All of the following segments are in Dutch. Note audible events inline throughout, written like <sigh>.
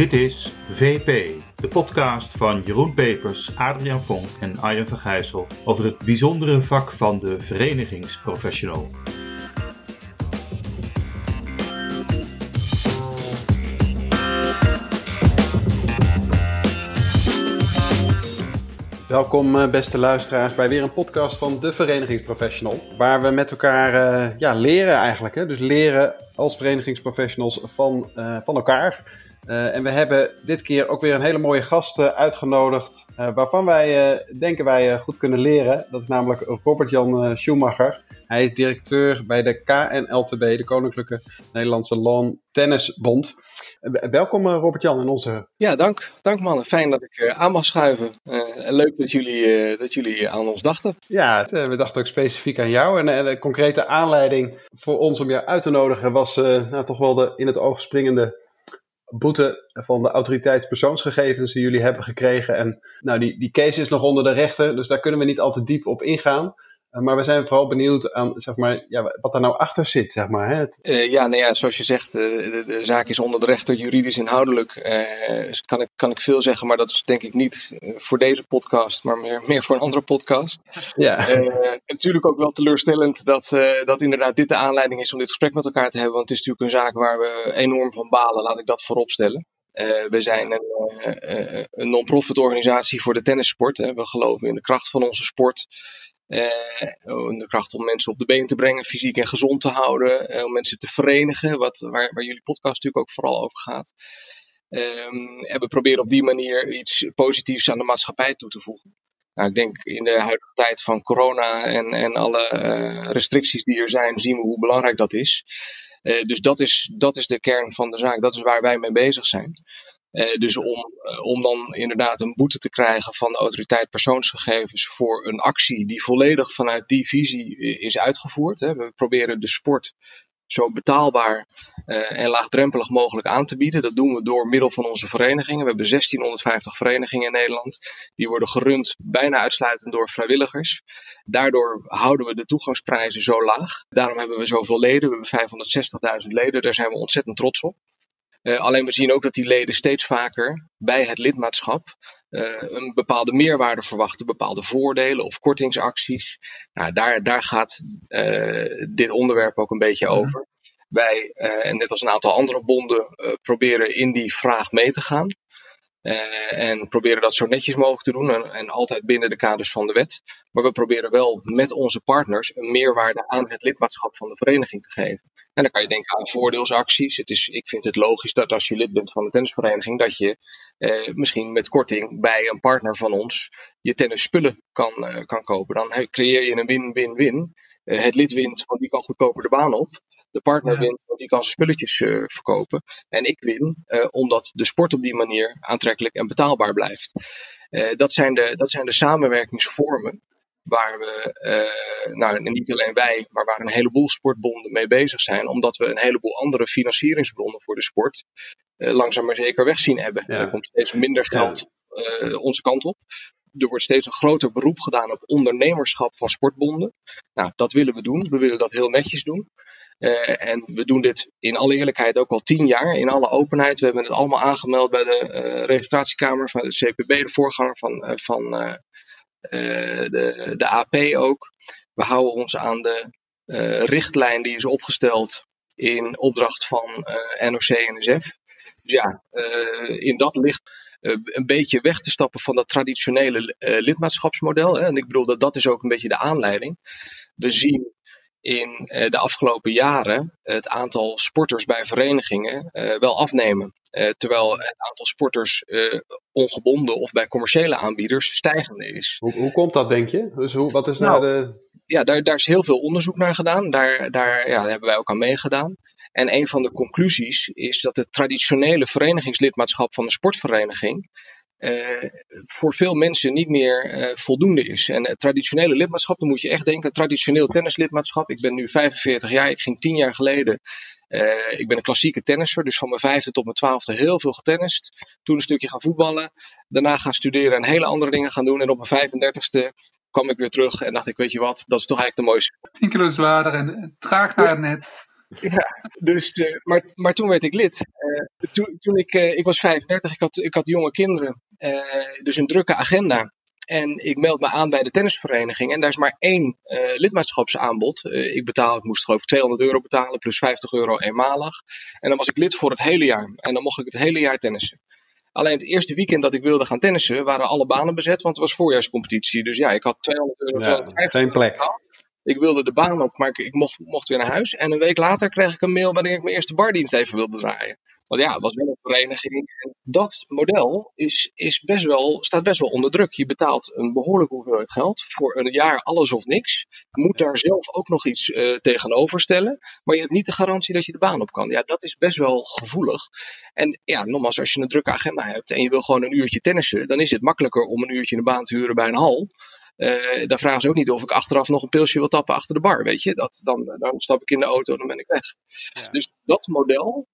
Dit is VP, de podcast van Jeroen Pepers, Adriaan Vonk en Arjen Vergijssel over het bijzondere vak van de verenigingsprofessional. Welkom eh, beste luisteraars bij weer een podcast van de Verenigingsprofessional. Waar we met elkaar uh, ja, leren eigenlijk. Hè? Dus leren als verenigingsprofessionals van, uh, van elkaar. Uh, en we hebben dit keer ook weer een hele mooie gast uh, uitgenodigd. Uh, waarvan wij denken wij goed kunnen leren. Dat is namelijk Robert-Jan Schumacher. Hij is directeur bij de KNLTB, de Koninklijke Nederlandse Lawn Tennisbond. welkom Robert-Jan in onze... Ja, dank. Dank mannen. Fijn dat ik aan mag schuiven. leuk dat jullie, dat jullie aan ons dachten. Ja, we dachten ook specifiek aan jou. En de concrete aanleiding voor ons om jou uit te nodigen was nou, toch wel de in het oog springende boete van de autoriteit persoonsgegevens die jullie hebben gekregen. En nou, die, die case is nog onder de rechter, dus daar kunnen we niet al te diep op ingaan. Eh, maar we zijn vooral benieuwd aan zeg maar, ja, wat daar nou achter zit. Zeg maar, hè? Uh, ja, nou ja, zoals je zegt, uh, de, de, zaak is onder de rechter, juridisch inhoudelijk. Dus kan, ik, kan ik veel zeggen, maar dat is denk ik niet voor deze podcast, maar meer, meer voor een andere podcast. Ja. natuurlijk ook wel teleurstellend dat, dat inderdaad dit de aanleiding is om dit gesprek met elkaar te hebben. Want het is natuurlijk een zaak waar we enorm van balen, laat ik dat voorop stellen. we zijn een, een non-profit organisatie voor de tennissport. Hè. We geloven in de kracht van onze sport. Uh, de kracht om mensen op de been te brengen, fysiek en gezond te houden, uh, om mensen te verenigen, wat, waar, waar jullie podcast natuurlijk ook vooral over gaat. Um, en we proberen op die manier iets positiefs aan de maatschappij toe te voegen. Nou, ik denk in de huidige tijd van corona en, en alle uh, restricties die er zijn, zien we hoe belangrijk dat is. dus dat is, dat is de kern van de zaak, dat is waar wij mee bezig zijn. Uh, dus om, uh, om dan inderdaad een boete te krijgen van de autoriteit persoonsgegevens voor een actie die volledig vanuit die visie is uitgevoerd. Hè. We proberen de sport zo betaalbaar en laagdrempelig mogelijk aan te bieden. Dat doen we door middel van onze verenigingen. We hebben 1650 verenigingen in Nederland. Die worden gerund bijna uitsluitend door vrijwilligers. Daardoor houden we de toegangsprijzen zo laag. Daarom hebben we zoveel leden. We hebben 560.000 leden. Daar zijn we ontzettend trots op. Uh, alleen we zien ook dat die leden steeds vaker bij het lidmaatschap uh, een bepaalde meerwaarde verwachten, bepaalde voordelen of kortingsacties. Nou, daar, daar gaat uh, dit onderwerp ook een beetje mhm. over. Wij, en net als een aantal andere bonden, proberen in die vraag mee te gaan. Uh, en proberen dat zo netjes mogelijk te doen en, en, altijd binnen de kaders van de wet. Maar we proberen wel met onze partners een meerwaarde aan het lidmaatschap van de vereniging te geven. En dan kan je denken aan voordeelsacties. Het is, ik vind het logisch dat als je lid bent van de tennisvereniging, dat je eh, misschien met korting bij een partner van ons je tennisspullen kan, uh, kan kopen. Dan creëer je een win-win-win. Het lid wint, want die kan goedkoper de baan op. De partner wint, want die kan zijn spulletjes uh, verkopen. En ik win, uh, omdat de sport op die manier aantrekkelijk en betaalbaar blijft. Uh, dat, zijn de, dat zijn de samenwerkingsvormen waar we, uh, nou niet alleen wij, maar waar een heleboel sportbonden mee bezig zijn, omdat we een heleboel andere financieringsbronnen voor de sport uh, langzaam maar zeker weg zien hebben. Ja. Er komt steeds minder geld uh, onze kant op. Er wordt steeds een groter beroep gedaan op ondernemerschap van sportbonden. Nou, dat willen we doen. We willen dat heel netjes doen. Uh, en we doen dit in alle eerlijkheid ook al tien jaar, in alle openheid. We hebben het allemaal aangemeld bij de uh, registratiekamer van de CPB, de voorganger van, uh, van de, de AP ook. We houden ons aan de richtlijn die is opgesteld in opdracht van NOC-NSF. Dus ja, in dat licht een beetje weg te stappen van dat traditionele lidmaatschapsmodel. Hè. En ik bedoel dat dat is ook een beetje de aanleiding. We zien in uh, de afgelopen jaren het aantal sporters bij verenigingen uh, wel afnemen. Uh, terwijl het aantal sporters ongebonden of bij commerciële aanbieders stijgende is. Hoe, hoe komt dat, denk je? Dus hoe, wat is nou, nou de. Ja, daar, daar is heel veel onderzoek naar gedaan. Daar, daar, ja, daar hebben wij ook aan meegedaan. En een van de conclusies is dat het traditionele verenigingslidmaatschap van de sportvereniging uh, voor veel mensen niet meer uh, voldoende is. En het traditionele lidmaatschap, dan moet je echt denken, traditioneel tennislidmaatschap. Ik ben nu 45 jaar, ik ging 10 jaar geleden. Uh, ik ben een klassieke tennisser, dus van mijn vijfde tot mijn twaalfde heel veel getennist. Toen een stukje gaan voetballen, daarna gaan studeren en hele andere dingen gaan doen. En op mijn 35ste kwam ik weer terug en dacht ik, weet je wat, dat is toch eigenlijk de mooiste. 10 kilo zwaarder en traag naar het net. Ja, dus, uh, maar, maar toen werd ik lid. Uh, toen, toen ik, uh, ik was 35, ik had, ik had jonge kinderen. Dus een drukke agenda. En ik meld me aan bij de tennisvereniging. En daar is maar één lidmaatschapsaanbod. ik betaal, ik moest geloof ik 200 euro betalen plus 50 euro eenmalig. En dan was ik lid voor het hele jaar. En dan mocht ik het hele jaar tennissen. Alleen het eerste weekend dat ik wilde gaan tennissen, waren alle banen bezet, want het was voorjaarscompetitie. Dus ja, ik had 200 euro, 250 geen plek. Ik wilde de baan op, maar ik, mocht, mocht weer naar huis. En een week later kreeg ik een mail waarin ik mijn eerste bardienst even wilde draaien. Want ja, het was wel een vereniging. En dat model is, is best wel, staat best wel onder druk. Je betaalt een behoorlijke hoeveelheid geld voor een jaar alles of niks. Je moet daar zelf ook nog iets uh, tegenover stellen. Maar je hebt niet de garantie dat je de baan op kan. Ja, dat is best wel gevoelig. En ja, nogmaals, als je een drukke agenda hebt en je wil gewoon een uurtje tennissen, dan is het makkelijker om een uurtje een baan te huren bij een hal. Uh, daar vragen ze ook niet of ik achteraf nog een pilsje wil tappen achter de bar. Weet je, dat, dan, dan stap ik in de auto en dan ben ik weg. Ja. Dus dat model,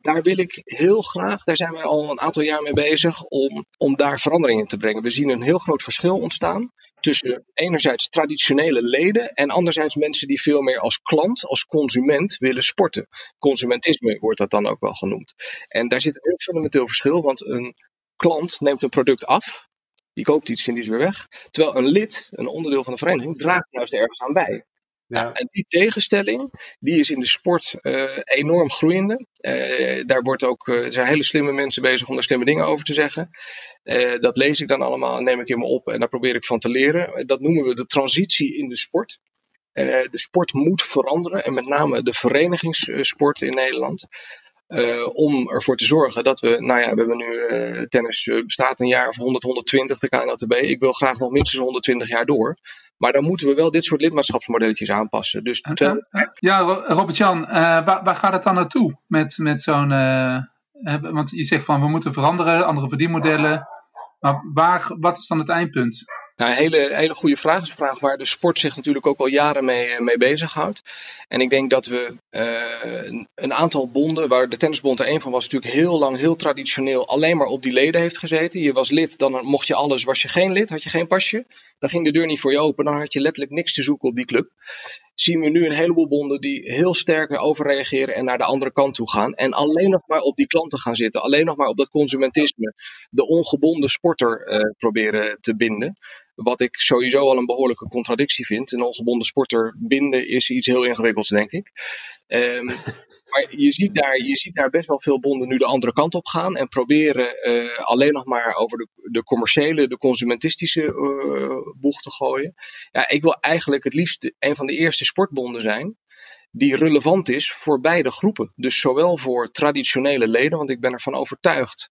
daar wil ik heel graag, daar zijn wij al een aantal jaar mee bezig, om, om daar verandering in te brengen. We zien een heel groot verschil ontstaan tussen enerzijds traditionele leden en anderzijds mensen die veel meer als klant, als consument willen sporten. Consumentisme wordt dat dan ook wel genoemd. En daar zit een fundamenteel verschil, want een klant neemt een product af, die koopt iets en die is weer weg. Terwijl een lid, een onderdeel van de vereniging, draagt juist ergens aan bij. Ja. Nou, en die tegenstelling, die is in de sport uh, enorm groeiende. Uh, daar wordt ook, uh, er zijn hele slimme mensen bezig om daar slimme dingen over te zeggen. dat lees ik dan allemaal en neem ik in me op en daar probeer ik van te leren. Dat noemen we de transitie in de sport. de sport moet veranderen en met name de verenigingssport in Nederland. Uh, om ervoor te zorgen dat we, nou ja, we hebben nu uh, tennis uh, bestaat een jaar of 100, 120 de KNLTB. Ik wil graag nog minstens 120 jaar door. Maar dan moeten we wel dit soort lidmaatschapsmodelletjes aanpassen. Dus ja, Robert-Jan, waar, waar, gaat het dan naartoe met, met zo'n... want je zegt van we moeten veranderen, andere verdienmodellen. Maar waar, wat is dan het eindpunt? Nou, een hele, hele goede vraag. is vraag waar de sport zich natuurlijk ook al jaren mee, eh, mee bezighoudt. En ik denk dat we uh, een aantal bonden, waar de tennisbond er een van was, natuurlijk heel lang, heel traditioneel alleen maar op die leden heeft gezeten. Je was lid, dan mocht je alles. Was je geen lid, had je geen pasje, dan ging de deur niet voor je open. Dan had je letterlijk niks te zoeken op die club. Zien we nu een heleboel bonden die heel sterk overreageren en naar de andere kant toe gaan. En alleen nog maar op die klanten gaan zitten. Alleen nog maar op dat consumentisme. De ongebonden sporter uh, proberen te binden. Wat ik sowieso al een behoorlijke contradictie vind. Een ongebonden sporter binden is iets heel ingewikkelds, denk ik. Um, <laughs> maar je ziet, daar, je ziet daar best wel veel bonden nu de andere kant op gaan en proberen uh, alleen nog maar over de, de commerciële, de consumentistische uh, boeg te gooien. Ja, ik wil eigenlijk het liefst een van de eerste sportbonden zijn die relevant is voor beide groepen. Dus zowel voor traditionele leden, want ik ben ervan overtuigd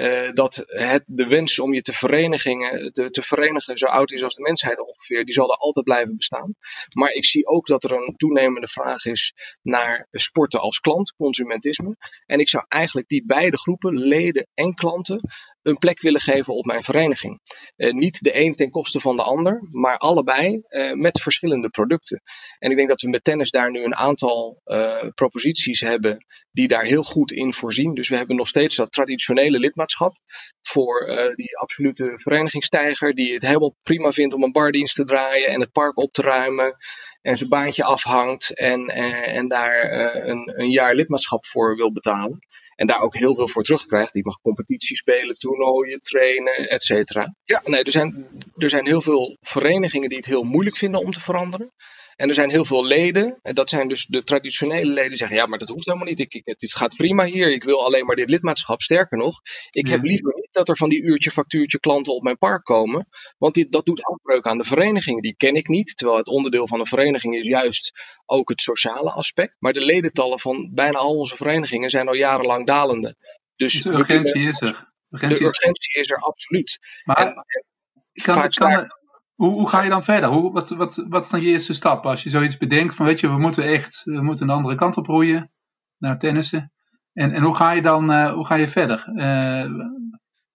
uh, dat het, de wens om je te verenigen, te, te, verenigen zo oud is als de mensheid ongeveer, die zal er altijd blijven bestaan. Maar ik zie ook dat er een toenemende vraag is naar sporten als klant, consumentisme. En ik zou eigenlijk die beide groepen, leden en klanten, een plek willen geven op mijn vereniging. Uh, niet de een ten koste van de ander, maar allebei uh, met verschillende producten. En ik denk dat we met tennis daar nu een aantal proposities hebben die daar heel goed in voorzien. Dus we hebben nog steeds dat traditionele lidmaatschap voor die absolute verenigingstijger die het helemaal prima vindt om een bardienst te draaien en het park op te ruimen en zijn baantje afhangt en, en daar een, een jaar lidmaatschap voor wil betalen. En daar ook heel veel voor terugkrijgt. Die mag competitie spelen, toernooien, trainen, et cetera. Ja, nee, er zijn, er zijn heel veel verenigingen die het heel moeilijk vinden om te veranderen. En er zijn heel veel leden, en dat zijn dus de traditionele leden, die zeggen: ja, maar dat hoeft helemaal niet. Ik, ik, het, gaat prima hier. Ik wil alleen maar dit lidmaatschap. Sterker nog, ik heb liever niet dat er van die uurtje factuurtje klanten op mijn park komen. Want dit, dat doet afbreuk aan de vereniging. Die ken ik niet. Terwijl het onderdeel van een vereniging is juist ook het sociale aspect. Maar de ledentallen van bijna al onze verenigingen zijn al jarenlang dalende. Dus, dus de urgentie is er. Urgentie de urgentie is er absoluut. Maar en, en kan, kan, hoe, hoe ga je dan verder? Hoe, wat, wat, wat is dan je eerste stap als je zoiets bedenkt van weet je, we moeten echt we moeten de andere kant op roeien naar tennissen. En, en hoe ga je dan uh, hoe ga je verder? Uh,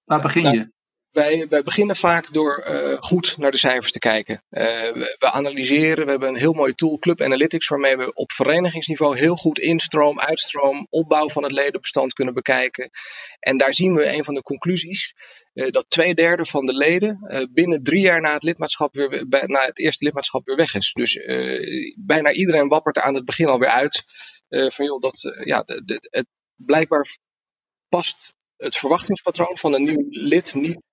waar begin je? Wij, wij beginnen vaak door uh, goed naar de cijfers te kijken. Uh, we, analyseren, we hebben een heel mooi tool, Club Analytics, waarmee we op verenigingsniveau heel goed instroom, uitstroom, opbouw van het ledenbestand kunnen bekijken. En daar zien we een van de conclusies. Uh, dat twee derde van de leden binnen drie jaar na het, lidmaatschap weer, na het eerste lidmaatschap weer weg is. Dus bijna iedereen wappert er aan het begin alweer uit. van joh, dat, ja, het, blijkbaar past het verwachtingspatroon van een nieuw lid niet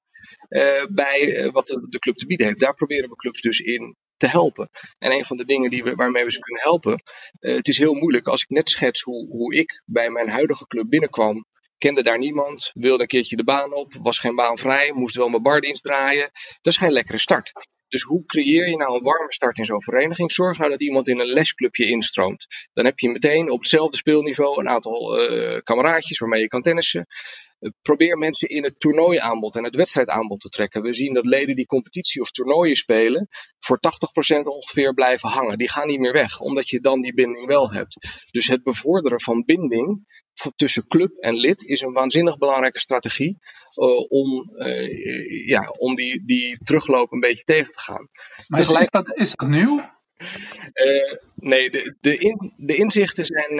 uh, bij uh, wat de, club te bieden heeft. Daar proberen we clubs dus in te helpen. En een van de dingen die we, waarmee we ze kunnen helpen, uh, het is heel moeilijk als ik net schets hoe, hoe ik bij mijn huidige club binnenkwam. Kende daar niemand, wilde een keertje de baan op, was geen baan vrij, moest wel mijn bardienst draaien. Dat is geen lekkere start. Dus hoe creëer je nou een warme start in zo'n vereniging? Zorg nou dat iemand in een lesclubje instroomt. Dan heb je meteen op hetzelfde speelniveau een aantal kameraadjes waarmee je kan tennissen. Uh, probeer mensen in het toernooiaanbod en het wedstrijdaanbod te trekken. We zien dat leden die competitie of toernooien spelen, voor 80% ongeveer blijven hangen. Die gaan niet meer weg, omdat je dan die binding wel hebt. Dus het bevorderen van binding tussen club en lid is een waanzinnig belangrijke strategie uh, om, uh, ja, om die, die terugloop een beetje tegen te gaan. Maar Tegelijk... is, dat, is dat nieuw? Uh, nee, de, de, in, de inzichten zijn,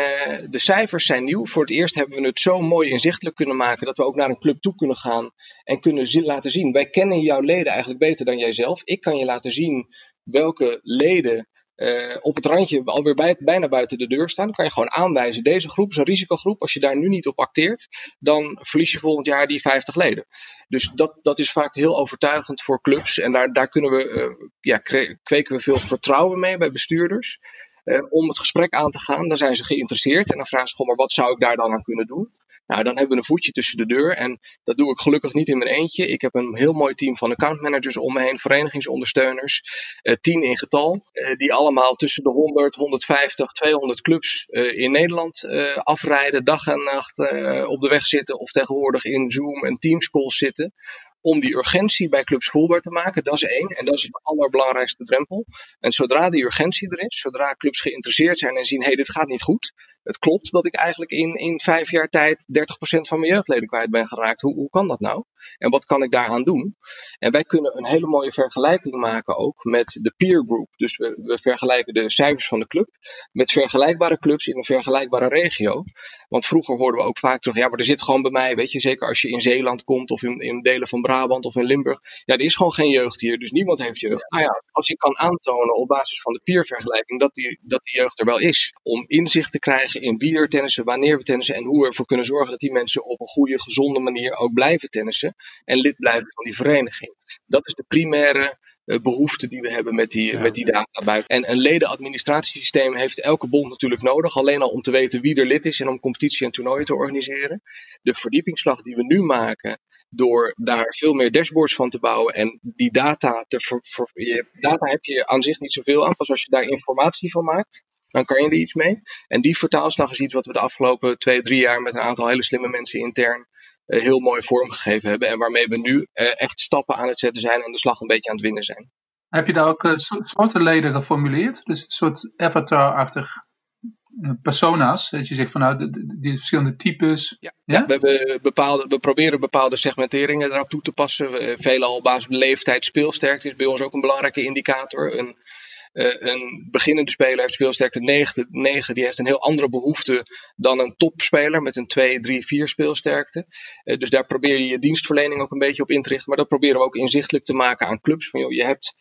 de cijfers zijn nieuw. Voor het eerst hebben we het zo mooi inzichtelijk kunnen maken dat we ook naar een club toe kunnen gaan en kunnen laten zien. Wij kennen jouw leden eigenlijk beter dan jijzelf. Ik kan je laten zien welke leden uh, op het randje alweer bij, bijna buiten de deur staan. Kan je gewoon aanwijzen, deze groep is een risicogroep. Als je daar nu niet op acteert, dan verlies je volgend jaar die 50 leden. Dus dat, dat is vaak heel overtuigend voor clubs. En daar, daar kunnen we, uh, ja, kweken we veel vertrouwen mee bij bestuurders. Uh, om het gesprek aan te gaan, dan zijn ze geïnteresseerd. En dan vragen ze gewoon, maar wat zou ik daar dan aan kunnen doen? Nou, dan hebben we een voetje tussen de deur. En dat doe ik gelukkig niet in mijn eentje. Ik heb een heel mooi team van accountmanagers om me heen, verenigingsondersteuners. Uh, tien in getal. Uh, die allemaal tussen de 100, 150, 200 clubs uh, in Nederland afrijden. Dag en nacht op de weg zitten. Of tegenwoordig in Zoom en Teams calls zitten om die urgentie bij clubs voelbaar te maken. Dat is één. En dat is de allerbelangrijkste drempel. En zodra die urgentie er is, zodra clubs geïnteresseerd zijn en zien, hé, hey, dit gaat niet goed. Het klopt dat ik eigenlijk in, in vijf jaar tijd 30% van mijn jeugdleden kwijt ben geraakt. Hoe, hoe kan dat nou? En wat kan ik daaraan doen? En wij kunnen een hele mooie vergelijking maken ook met de peer group. Dus we, we vergelijken de cijfers van de club met vergelijkbare clubs in een vergelijkbare regio. Want vroeger hoorden we ook vaak terug, ja, maar er zit gewoon bij mij, weet je, zeker als je in Zeeland komt of in, in delen van Brabant of in Limburg. Ja, er is gewoon geen jeugd hier, dus niemand heeft jeugd. Nou ja, als je kan aantonen op basis van de peervergelijking dat die, dat die jeugd er wel is, om inzicht te krijgen in wie er tennissen, wanneer we tennissen en hoe we ervoor kunnen zorgen dat die mensen op een goede, gezonde manier ook blijven tennissen en lid blijven van die vereniging. Dat is de primaire uh, behoefte die we hebben met die, ja. met die data buiten. En een ledenadministratiesysteem heeft elke bond natuurlijk nodig, alleen al om te weten wie er lid is en om competitie en toernooien te organiseren. De verdiepingsslag die we nu maken, door daar veel meer dashboards van te bouwen en die data te ver, ver, je, data heb je aan zich niet zoveel aan, pas als je daar informatie van maakt dan kan je er iets mee. En die vertaalslag is iets wat we de afgelopen twee, drie jaar met een aantal hele slimme mensen intern uh, heel mooi vormgegeven hebben. En waarmee we nu uh, echt stappen aan het zetten zijn en de slag een beetje aan het winnen zijn. Heb je daar ook uh, soorten leden geformuleerd? Dus een soort avatar-achtig persona's? Dat je zegt van nou, die verschillende types. Ja, ja? ja, we, hebben bepaalde, we proberen bepaalde segmenteringen erop toe te passen. Veelal op basis van leeftijd, speelsterkte is bij ons ook een belangrijke indicator. Een, uh, een beginnende speler heeft speelsterkte 9, 9, die heeft een heel andere behoefte dan een topspeler met een 2, 3, 4 speelsterkte. Uh, dus daar probeer je je dienstverlening ook een beetje op in te richten. Maar dat proberen we ook inzichtelijk te maken aan clubs. Van, joh, je hebt,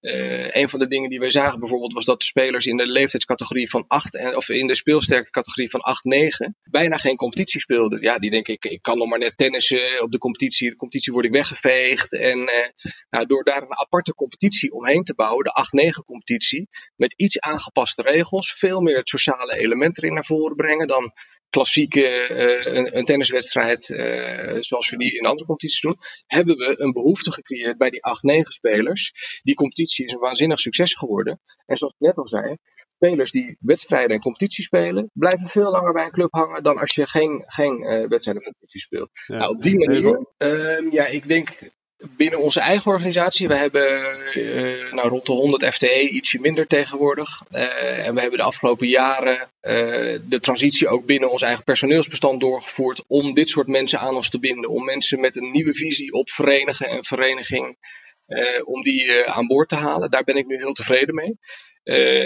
uh, een van de dingen die wij zagen bijvoorbeeld was dat spelers in de leeftijdscategorie van 8, en, of in de speelsterkte categorie van 8, 9 bijna geen competitie speelden. Ja, die denken ik, ik kan nog maar net tennissen op de competitie. De competitie word ik weggeveegd. En nou, door daar een aparte competitie omheen te bouwen, de 8-9 competitie met iets aangepaste regels, veel meer het sociale element erin naar voren brengen dan klassieke uh, een, een, tenniswedstrijd uh, zoals we die in andere competities doen, hebben we een behoefte gecreëerd bij die 8-9 spelers. Die competitie is een waanzinnig succes geworden. En zoals ik net al zei, spelers die wedstrijden en competitie spelen, blijven veel langer bij een club hangen dan als je geen, geen uh, wedstrijden en competitie speelt. Ja. Nou, op die manier, uh, ja, ik denk binnen onze eigen organisatie, we hebben uh, nou, rond de 100 FTE, ietsje minder tegenwoordig. Uh, en we hebben de afgelopen jaren uh, de transitie ook binnen ons eigen personeelsbestand doorgevoerd om dit soort mensen aan ons te binden. Om mensen met een nieuwe visie op verenigen en vereniging, om die aan boord te halen. Daar ben ik nu heel tevreden mee.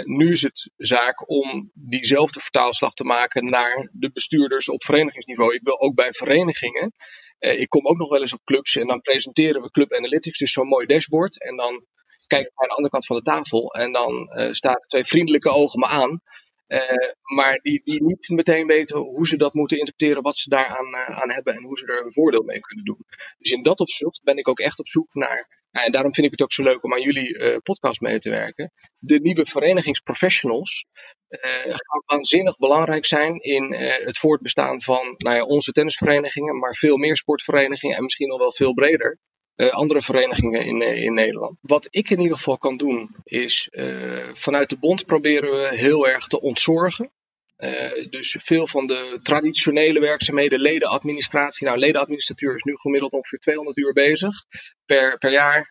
nu is het zaak om diezelfde vertaalslag te maken naar de bestuurders op verenigingsniveau. Ik wil ook bij verenigingen ik kom ook nog wel eens op clubs en dan presenteren we Club Analytics, dus zo'n mooi dashboard. En dan kijk ik naar de andere kant van de tafel en dan uh, staan twee vriendelijke ogen me aan. Uh, maar die, die niet meteen weten hoe ze dat moeten interpreteren, wat ze daaraan aan hebben en hoe ze er een voordeel mee kunnen doen. Dus in dat opzicht ben ik ook echt op zoek naar en daarom vind ik het ook zo leuk om aan jullie uh, podcast mee te werken. De nieuwe verenigingsprofessionals uh, gaan waanzinnig belangrijk zijn in uh, het voortbestaan van nou ja, onze tennisverenigingen, maar veel meer sportverenigingen en misschien nog wel veel breder. andere verenigingen in, in Nederland. Wat ik in ieder geval kan doen, is vanuit de bond proberen we heel erg te ontzorgen. Uh, dus veel van de traditionele werkzaamheden, ledenadministratie. Nou, ledenadministratuur is nu gemiddeld ongeveer 200 uur bezig per, per jaar.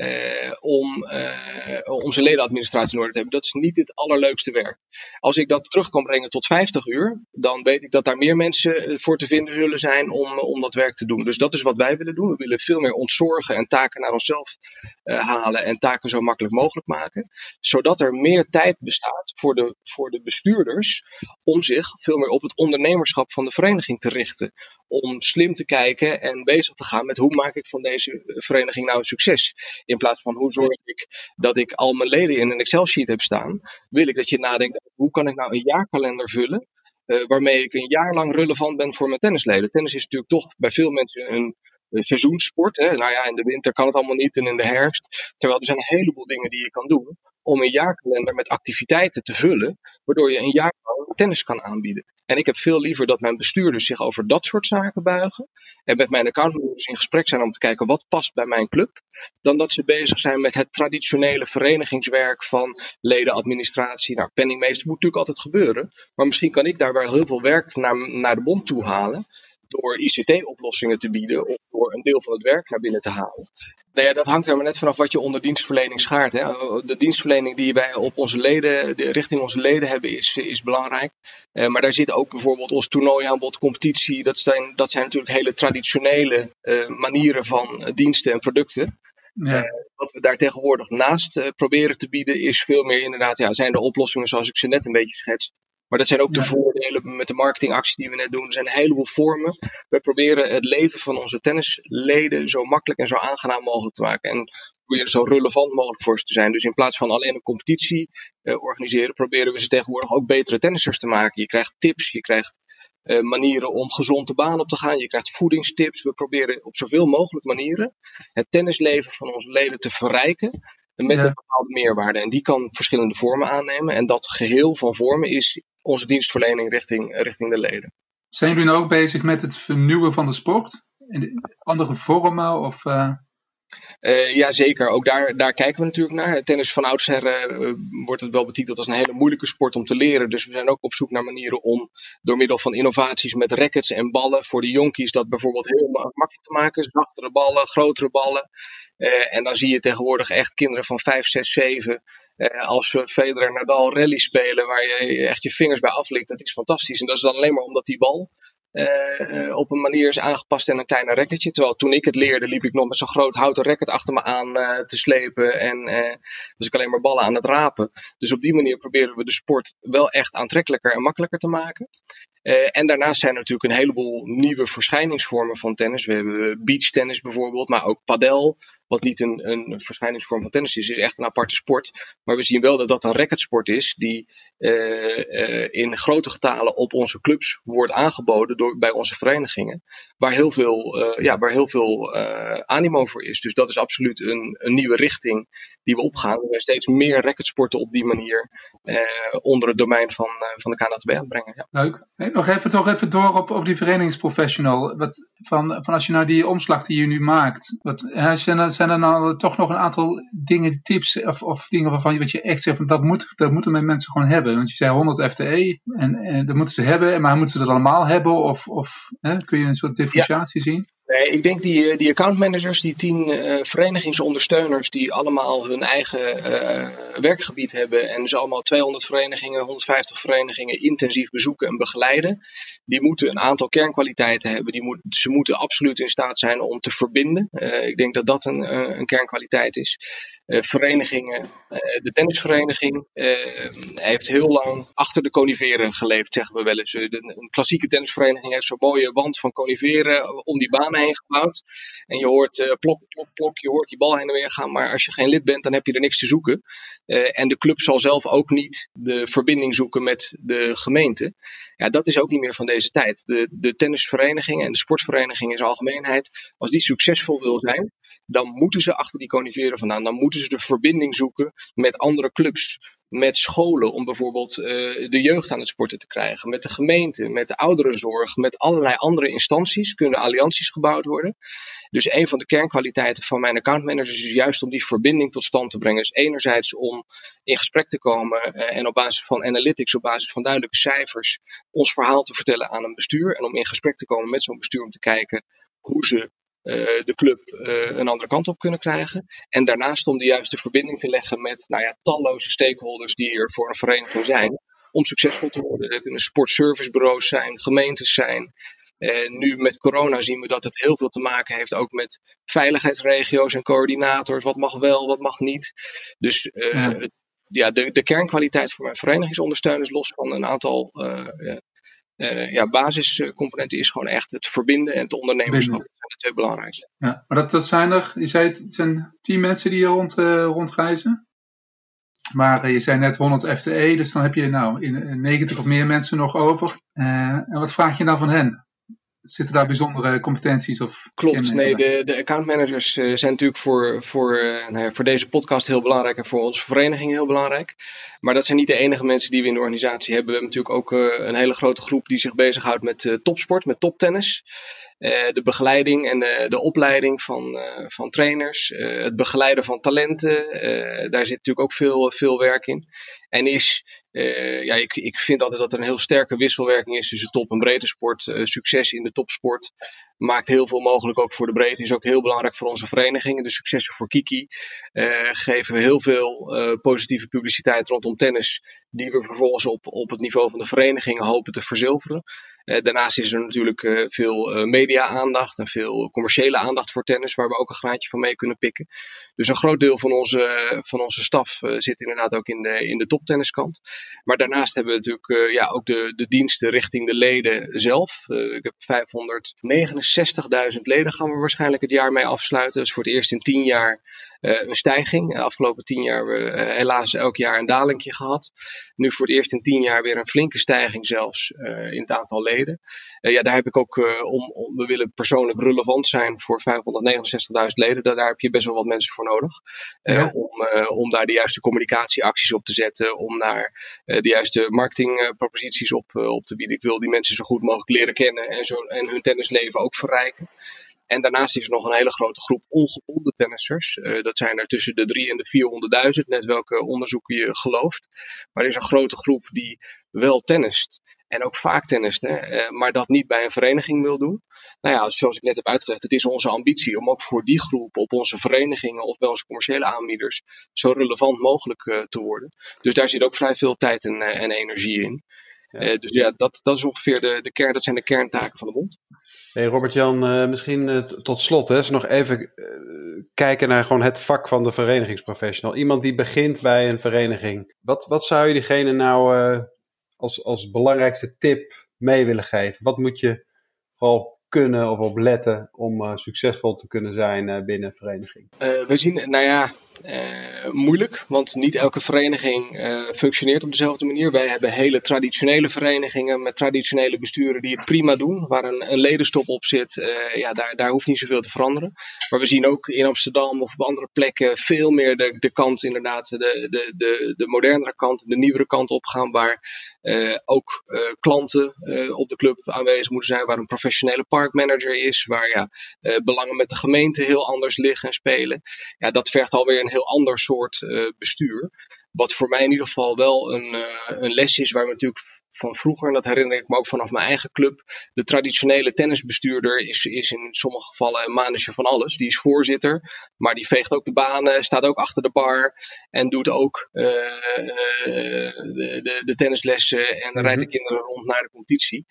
Uh, om, uh, zijn ledenadministratie in orde te hebben. Dat is niet het allerleukste werk. Als ik dat terug kan brengen tot 50 uur, dan weet ik dat daar meer mensen voor te vinden zullen zijn om, om dat werk te doen. Dus dat is wat wij willen doen. We willen veel meer ontzorgen en taken naar onszelf halen en taken zo makkelijk mogelijk maken. Zodat er meer tijd bestaat voor de, voor de bestuurders om zich veel meer op het ondernemerschap van de vereniging te richten. Om slim te kijken en bezig te gaan met hoe maak ik van deze vereniging nou een succes. In plaats van hoe zorg ik dat ik al mijn leden in een Excel-sheet heb staan, wil ik dat je nadenkt: hoe kan ik nou een jaarkalender vullen? Uh, waarmee ik een jaar lang relevant ben voor mijn tennisleden. Tennis is natuurlijk toch bij veel mensen een, een seizoenssport. Hè? Nou ja, in de winter kan het allemaal niet en in de herfst. Terwijl er zijn een heleboel dingen die je kan doen om een jaarkalender met activiteiten te vullen, waardoor je een jaar lang tennis kan aanbieden. En ik heb veel liever dat mijn bestuurders zich over dat soort zaken buigen en met mijn accountholders in gesprek zijn om te kijken wat past bij mijn club, dan dat ze bezig zijn met het traditionele verenigingswerk van ledenadministratie. Nou, penningmeester moet natuurlijk altijd gebeuren, maar misschien kan ik daar wel heel veel werk naar, naar de bond toe halen door ICT-oplossingen te bieden of door een deel van het werk naar binnen te halen. Nou ja, dat hangt er maar net vanaf wat je onder dienstverlening schaart. Hè. De dienstverlening die wij op onze leden, de, richting onze leden hebben, is, is belangrijk. Uh, maar daar zit ook bijvoorbeeld ons toernooiaanbod, competitie. Dat zijn, dat zijn natuurlijk hele traditionele uh, manieren van diensten en producten. Ja. wat we daar tegenwoordig naast proberen te bieden, is veel meer inderdaad, ja, zijn de oplossingen zoals ik ze net een beetje schets. Maar dat zijn ook de voordelen met de marketingactie die we net doen. Er zijn een heleboel vormen. We proberen het leven van onze tennisleden zo makkelijk en zo aangenaam mogelijk te maken. En proberen zo relevant mogelijk voor ze te zijn. Dus in plaats van alleen een competitie uh, organiseren, proberen we ze tegenwoordig ook betere tennissers te maken. Je krijgt tips, je krijgt uh, manieren om gezond de baan op te gaan. Je krijgt voedingstips. We proberen op zoveel mogelijk manieren het tennisleven van onze leden te verrijken met een bepaalde meerwaarde. En die kan verschillende vormen aannemen. En dat geheel van vormen is onze dienstverlening richting, richting de leden. Zijn jullie nou ook bezig met het vernieuwen van de sport? In andere vormen? Of, uh... Uh, ja, zeker. Ook daar, daar kijken we natuurlijk naar. Tennis van oudsher uh, wordt het wel betiteld als een hele moeilijke sport om te leren. Dus we zijn ook op zoek naar manieren om door middel van innovaties met rackets en ballen voor de jonkies dat bijvoorbeeld heel makkelijk te maken. Zachtere ballen, grotere ballen. Uh, en dan zie je tegenwoordig echt kinderen van 5, 6, 7 uh, als Federer Nadal rally spelen waar je echt je vingers bij aflikt, dat is fantastisch. En dat is dan alleen maar omdat die bal uh, op een manier is aangepast en een kleiner racketje. Terwijl toen ik het leerde, liep ik nog met zo'n groot houten racket achter me aan te slepen. En uh, was ik alleen maar ballen aan het rapen. Dus op die manier proberen we de sport wel echt aantrekkelijker en makkelijker te maken. en daarnaast zijn er natuurlijk een heleboel nieuwe verschijningsvormen van tennis. We hebben beachtennis bijvoorbeeld, maar ook padel wat niet een, een verschijningsvorm van tennis is. Het is echt een aparte sport. Maar we zien wel dat dat een racketsport is die in grote getalen op onze clubs wordt aangeboden door, bij onze verenigingen. Waar heel veel, uh, ja, waar heel veel animo voor is. Dus dat is absoluut een, een nieuwe richting die we opgaan. We steeds meer racketsporten op die manier onder het domein van, van de KNTB aan brengen. Ja. Leuk. Nog even, toch even door op, op die verenigingsprofessional. Wat, van, van als je nou die omslag die je nu maakt. Wat, zijn, zijn er nou toch nog een aantal dingen, tips of, of dingen waarvan je, wat je echt zegt van dat, moet, dat moeten mensen gewoon hebben? Want je zei 100 FTE en, en dat moeten ze hebben, maar moeten ze dat allemaal hebben? Of, of hè, kun je een soort differentiatie zien? Nee, ik denk die, die accountmanagers, die tien uh, verenigingsondersteuners, die allemaal hun eigen uh, werkgebied hebben en dus allemaal 200 verenigingen, 150 verenigingen intensief bezoeken en begeleiden, die moeten een aantal kernkwaliteiten hebben. Die ze moeten absoluut in staat zijn om te verbinden. Ik denk dat dat een, een kernkwaliteit is. Verenigingen, de tennisvereniging heeft heel lang achter de coniferen geleefd, zeggen we wel eens. een klassieke tennisvereniging heeft zo'n mooie wand van coniferen om die banen heen gebouwd. En je hoort plok, plok, plok, je hoort die bal heen en weer gaan. Maar als je geen lid bent, dan heb je er niks te zoeken. En de club zal zelf ook niet de verbinding zoeken met de gemeente. Ja, dat is ook niet meer van deze tijd. De, de tennisvereniging en de sportvereniging in zijn algemeenheid, als die succesvol wil zijn, dan moeten ze achter die coniferen vandaan. Dan moeten ze de verbinding zoeken met andere clubs met scholen om bijvoorbeeld uh, de jeugd aan het sporten te krijgen, met de gemeente, met de ouderenzorg, met allerlei andere instanties kunnen allianties gebouwd worden. Dus een van de kernkwaliteiten van mijn accountmanagers is juist om die verbinding tot stand te brengen. Dus enerzijds om in gesprek te komen uh, en op basis van analytics, op basis van duidelijke cijfers, ons verhaal te vertellen aan een bestuur en om in gesprek te komen met zo'n bestuur om te kijken hoe ze de club uh, een andere kant op kunnen krijgen. En daarnaast om de juiste verbinding te leggen met nou ja, talloze stakeholders die er voor een vereniging zijn. Om succesvol te worden. Er kunnen sportservicebureaus zijn, gemeentes zijn. En nu met corona zien we dat het heel veel te maken heeft ook met veiligheidsregio's en coördinators. Wat mag wel, wat mag niet. Dus uh, ja. De, de kernkwaliteit voor mijn verenigingsondersteuners, los van een aantal uh, uh, ja, basiscomponenten is gewoon echt het verbinden en het ondernemerschap. Dat zijn de twee belangrijkste. Ja, maar dat, dat zijn er, je zei het, zijn tien mensen die hier rond, uh, rondreizen. Maar uh, je zei net 100 FTE, dus dan heb je nou in, 90 of meer mensen nog over. en wat vraag je dan van hen? Zitten daar bijzondere competenties of? Klopt, nee, de, de accountmanagers uh, zijn natuurlijk voor, voor, uh, nou ja, voor deze podcast heel belangrijk en voor onze vereniging heel belangrijk. Maar dat zijn niet de enige mensen die we in de organisatie hebben. We hebben natuurlijk ook uh, een hele grote groep die zich bezighoudt met topsport, met toptennis. de begeleiding en de, de opleiding van, van trainers, het begeleiden van talenten. daar zit natuurlijk ook veel, veel werk in. En is uh, ja, ik, ik vind altijd dat er een heel sterke wisselwerking is tussen top- en breedte sport. Uh, succes in de topsport maakt heel veel mogelijk ook voor de breedte. Is ook heel belangrijk voor onze verenigingen. De successen voor Kiki uh, geven we heel veel positieve publiciteit rondom tennis. Die we vervolgens op, op het niveau van de verenigingen hopen te verzilveren. Uh, daarnaast is er natuurlijk uh, veel uh, media-aandacht en veel commerciële aandacht voor tennis, waar we ook een graadje van mee kunnen pikken. Dus een groot deel van onze, van onze staf zit inderdaad ook in de, in de toptenniskant. Maar daarnaast hebben we natuurlijk ja, ook de, de diensten richting de leden zelf. ik heb 569.000 leden gaan we waarschijnlijk het jaar mee afsluiten. Dus voor het eerst in tien jaar een stijging. De afgelopen tien jaar hebben we helaas elk jaar een dalingje gehad. Nu voor het eerst in tien jaar weer een flinke stijging zelfs in het aantal leden. Uh, ja, daar heb ik ook uh, om, om, we willen persoonlijk relevant zijn voor 569.000 leden. Daar, daar, heb je best wel wat mensen voor nodig. Ja. om, om daar de juiste communicatieacties op te zetten. Om daar de juiste marketingproposities op, op te bieden. Ik wil die mensen zo goed mogelijk leren kennen en, zo, en hun tennisleven ook verrijken. En daarnaast is er nog een hele grote groep ongebonden tennissers. Uh, dat zijn er tussen de 3 en de 400.000, net welke onderzoeken je gelooft. Maar er is een grote groep die wel tennist en ook vaak tennist, hè, uh, maar dat niet bij een vereniging wil doen. Nou ja, zoals ik net heb uitgelegd, het is onze ambitie om ook voor die groep op onze verenigingen of bij onze commerciële aanbieders zo relevant mogelijk uh, te worden. Dus daar zit ook vrij veel tijd en, en energie in. Ja. dus ja, dat, dat is ongeveer de, de kern, dat zijn de kerntaken van de bond. Robert-Jan, misschien tot slot, hè, nog even kijken naar gewoon het vak van de verenigingsprofessional. Iemand die begint bij een vereniging. Wat, wat zou je diegene nou als, als belangrijkste tip mee willen geven? Wat moet je vooral kunnen of op letten om succesvol te kunnen zijn binnen een vereniging? We zien, nou ja, moeilijk, want niet elke vereniging uh, functioneert op dezelfde manier. Wij hebben hele traditionele verenigingen met traditionele besturen die het prima doen, waar een, ledenstop op zit. Uh, ja, daar, daar hoeft niet zoveel te veranderen. Maar we zien ook in Amsterdam of op andere plekken veel meer de, de kant, inderdaad, de, de, de, de modernere kant, de nieuwere kant opgaan, waar ook klanten op de club aanwezig moeten zijn, waar een professionele parkmanager is, waar ja, belangen met de gemeente heel anders liggen en spelen. Ja, dat vergt alweer een heel ander soort uh, bestuur. Wat voor mij in ieder geval wel een, uh, een les is waar we natuurlijk van vroeger, en dat herinner ik me ook vanaf mijn eigen club. De traditionele tennisbestuurder is, is in sommige gevallen een manager van alles. Die is voorzitter, maar die veegt ook de banen, staat ook achter de bar en doet ook uh, de, de, de, tennislessen en rijdt de mhm. kinderen rond naar de competitie.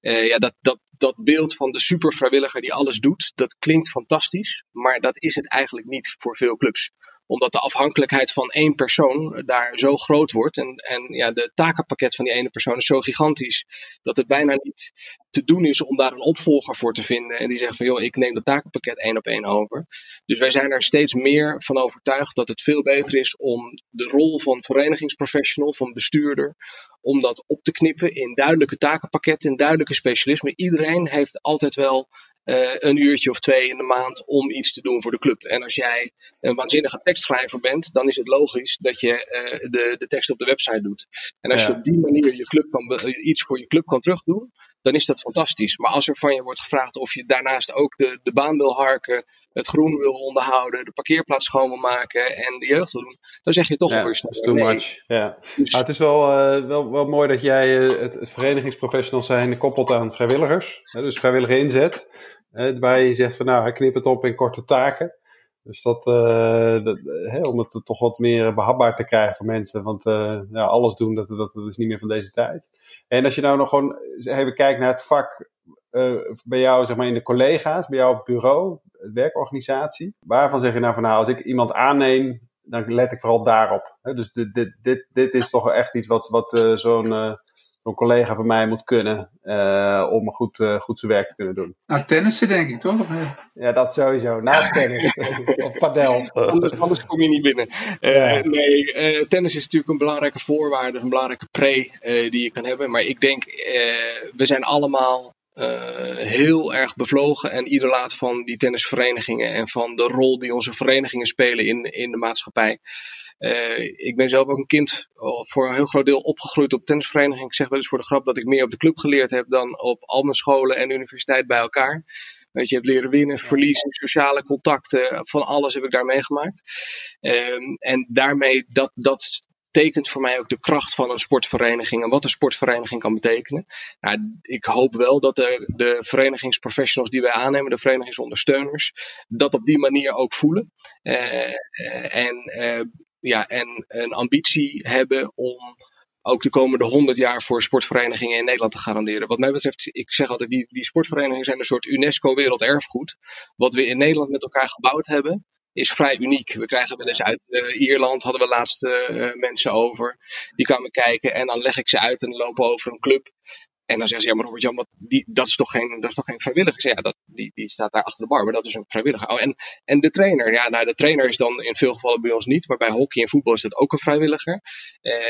Uh, ja, dat, dat, dat beeld van de super vrijwilliger die alles doet, dat klinkt fantastisch, maar dat is het eigenlijk niet voor veel clubs omdat de afhankelijkheid van één persoon daar zo groot wordt. En, en ja, de takenpakket van die ene persoon is zo gigantisch. Dat het bijna niet te doen is om daar een opvolger voor te vinden. En die zegt van joh, ik neem dat takenpakket één op één over. Dus wij zijn er steeds meer van overtuigd dat het veel beter is om de rol van verenigingsprofessional, van bestuurder, om dat op te knippen in duidelijke takenpakketten, in duidelijke specialismen. Iedereen heeft altijd wel uh, een uurtje of twee in de maand om iets te doen voor de club. En als jij een waanzinnige tekstschrijver bent, dan is het logisch dat je uh, de, de tekst op de website doet. En als je op die manier je club kan, iets voor je club kan terugdoen, dan is dat fantastisch. Maar als er van je wordt gevraagd of je daarnaast ook de, de baan wil harken, het groen wil onderhouden, de parkeerplaats schoon wil maken en de jeugd wil doen, dan zeg je toch ja, snel. too much. Ja. Dus, het is wel, uh, wel, wel mooi dat jij uh, het, het verenigingsprofessional zijn koppelt aan vrijwilligers. Hè, dus vrijwillige inzet. Hè, waar je zegt van nou, knip het op in korte taken. Dus dat, uh, om het toch wat meer behapbaar te krijgen voor mensen. Want uh, ja, alles doen, dat, dat, is niet meer van deze tijd. En als je nou nog gewoon even kijkt naar het vak uh, bij jou, zeg maar in de collega's, bij jou op bureau, werkorganisatie. Waarvan zeg je nou van nou, als ik iemand aanneem, dan let ik vooral daarop. Hè? Dus dit, dit, dit, dit is toch echt iets wat, wat zo'n een collega van mij moet kunnen uh, om goed, uh, goed zijn werk te kunnen doen. Nou, tennissen denk ik toch? Ja, dat sowieso. Naast tennis. <laughs> of padel. Anders, anders, kom je niet binnen. Uh, ja. Nee, tennis is natuurlijk een belangrijke voorwaarde, een belangrijke pre die je kan hebben. Maar ik denk, we zijn allemaal heel erg bevlogen en idolaat van die tennisverenigingen en van de rol die onze verenigingen spelen in, in de maatschappij. Uh, ik ben zelf ook een kind voor een heel groot deel opgegroeid op tennisvereniging. Ik zeg wel eens voor de grap dat ik meer op de club geleerd heb dan op al mijn scholen en universiteit bij elkaar. Weet je, je hebt leren winnen, verliezen, sociale contacten, van alles heb ik daar meegemaakt. Um, en daarmee, dat, dat tekent voor mij ook de kracht van een sportvereniging en wat een sportvereniging kan betekenen. Nou, ik hoop wel dat de, de verenigingsprofessionals die wij aannemen, de verenigingsondersteuners, dat op die manier ook voelen. Uh, en uh, ja, en een ambitie hebben om ook de komende 100 jaar voor sportverenigingen in Nederland te garanderen. Wat mij betreft, ik zeg altijd, die, die sportverenigingen zijn een soort UNESCO werelderfgoed. Wat we in Nederland met elkaar gebouwd hebben, is vrij uniek. We krijgen wel eens uit uh, Ierland, hadden we laatst uh, mensen over. Die kwamen kijken en dan leg ik ze uit en lopen over een club. En dan zeggen ze, ja maar Robert Jan, wat, die, dat, is toch geen, dat is toch geen vrijwilliger? Ja, dat, die, die staat daar achter de bar, maar dat is een vrijwilliger. Oh, en, en de trainer, ja, nou de trainer is dan in veel gevallen bij ons niet, maar bij hockey en voetbal is dat ook een vrijwilliger.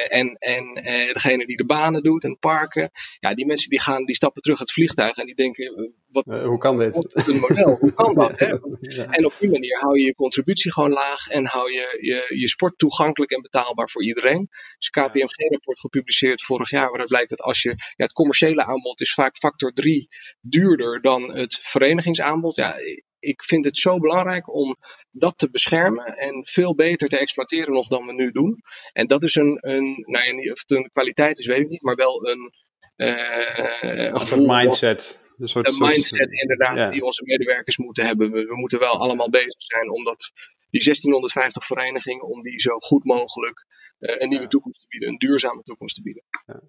En en degene die de banen doet en parken, ja, die mensen die gaan, die stappen terug het vliegtuig en die denken, wat, uh, hoe kan dit? Wat een model, hoe kan <laughs> dat? Hè? ja. En op die manier hou je je contributie gewoon laag en hou je je, je sport toegankelijk en betaalbaar voor iedereen. Dus KPMG-rapport gepubliceerd vorig jaar, waaruit blijkt dat als je ja, het commerciële aanbod is vaak factor 3 duurder dan het verenigingsaanbod. Ja, ik vind het zo belangrijk om dat te beschermen en veel beter te exploiteren nog dan we nu doen. En dat is een, een nou ja, of het een kwaliteit is, weet ik niet, maar wel een, uh, een. Een mindset. Een, soort, een mindset inderdaad ja. die onze medewerkers moeten hebben. We, we, moeten wel allemaal bezig zijn om dat, die 1650 verenigingen, om die zo goed mogelijk uh, een nieuwe toekomst te bieden, een duurzame toekomst te bieden. Ja.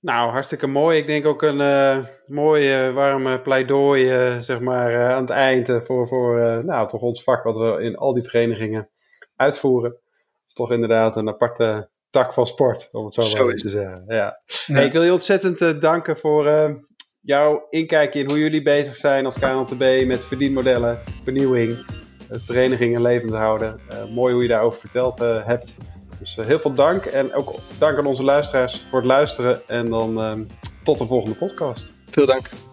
Nou, hartstikke mooi. Ik denk ook een uh, mooi uh, warm pleidooi zeg maar, aan het eind voor, voor nou, toch ons vak wat we in al die verenigingen uitvoeren. Dat is toch inderdaad een aparte tak van sport, om het zo, zo maar te zeggen. Ja. ja. Hey, ik wil je ontzettend danken voor jouw inkijkje in hoe jullie bezig zijn als KNLTB met verdienmodellen, vernieuwing, verenigingen levend houden. Uh, mooi hoe je daarover verteld uh, hebt. Dus heel veel dank en ook dank aan onze luisteraars voor het luisteren. En dan tot de volgende podcast. Veel dank.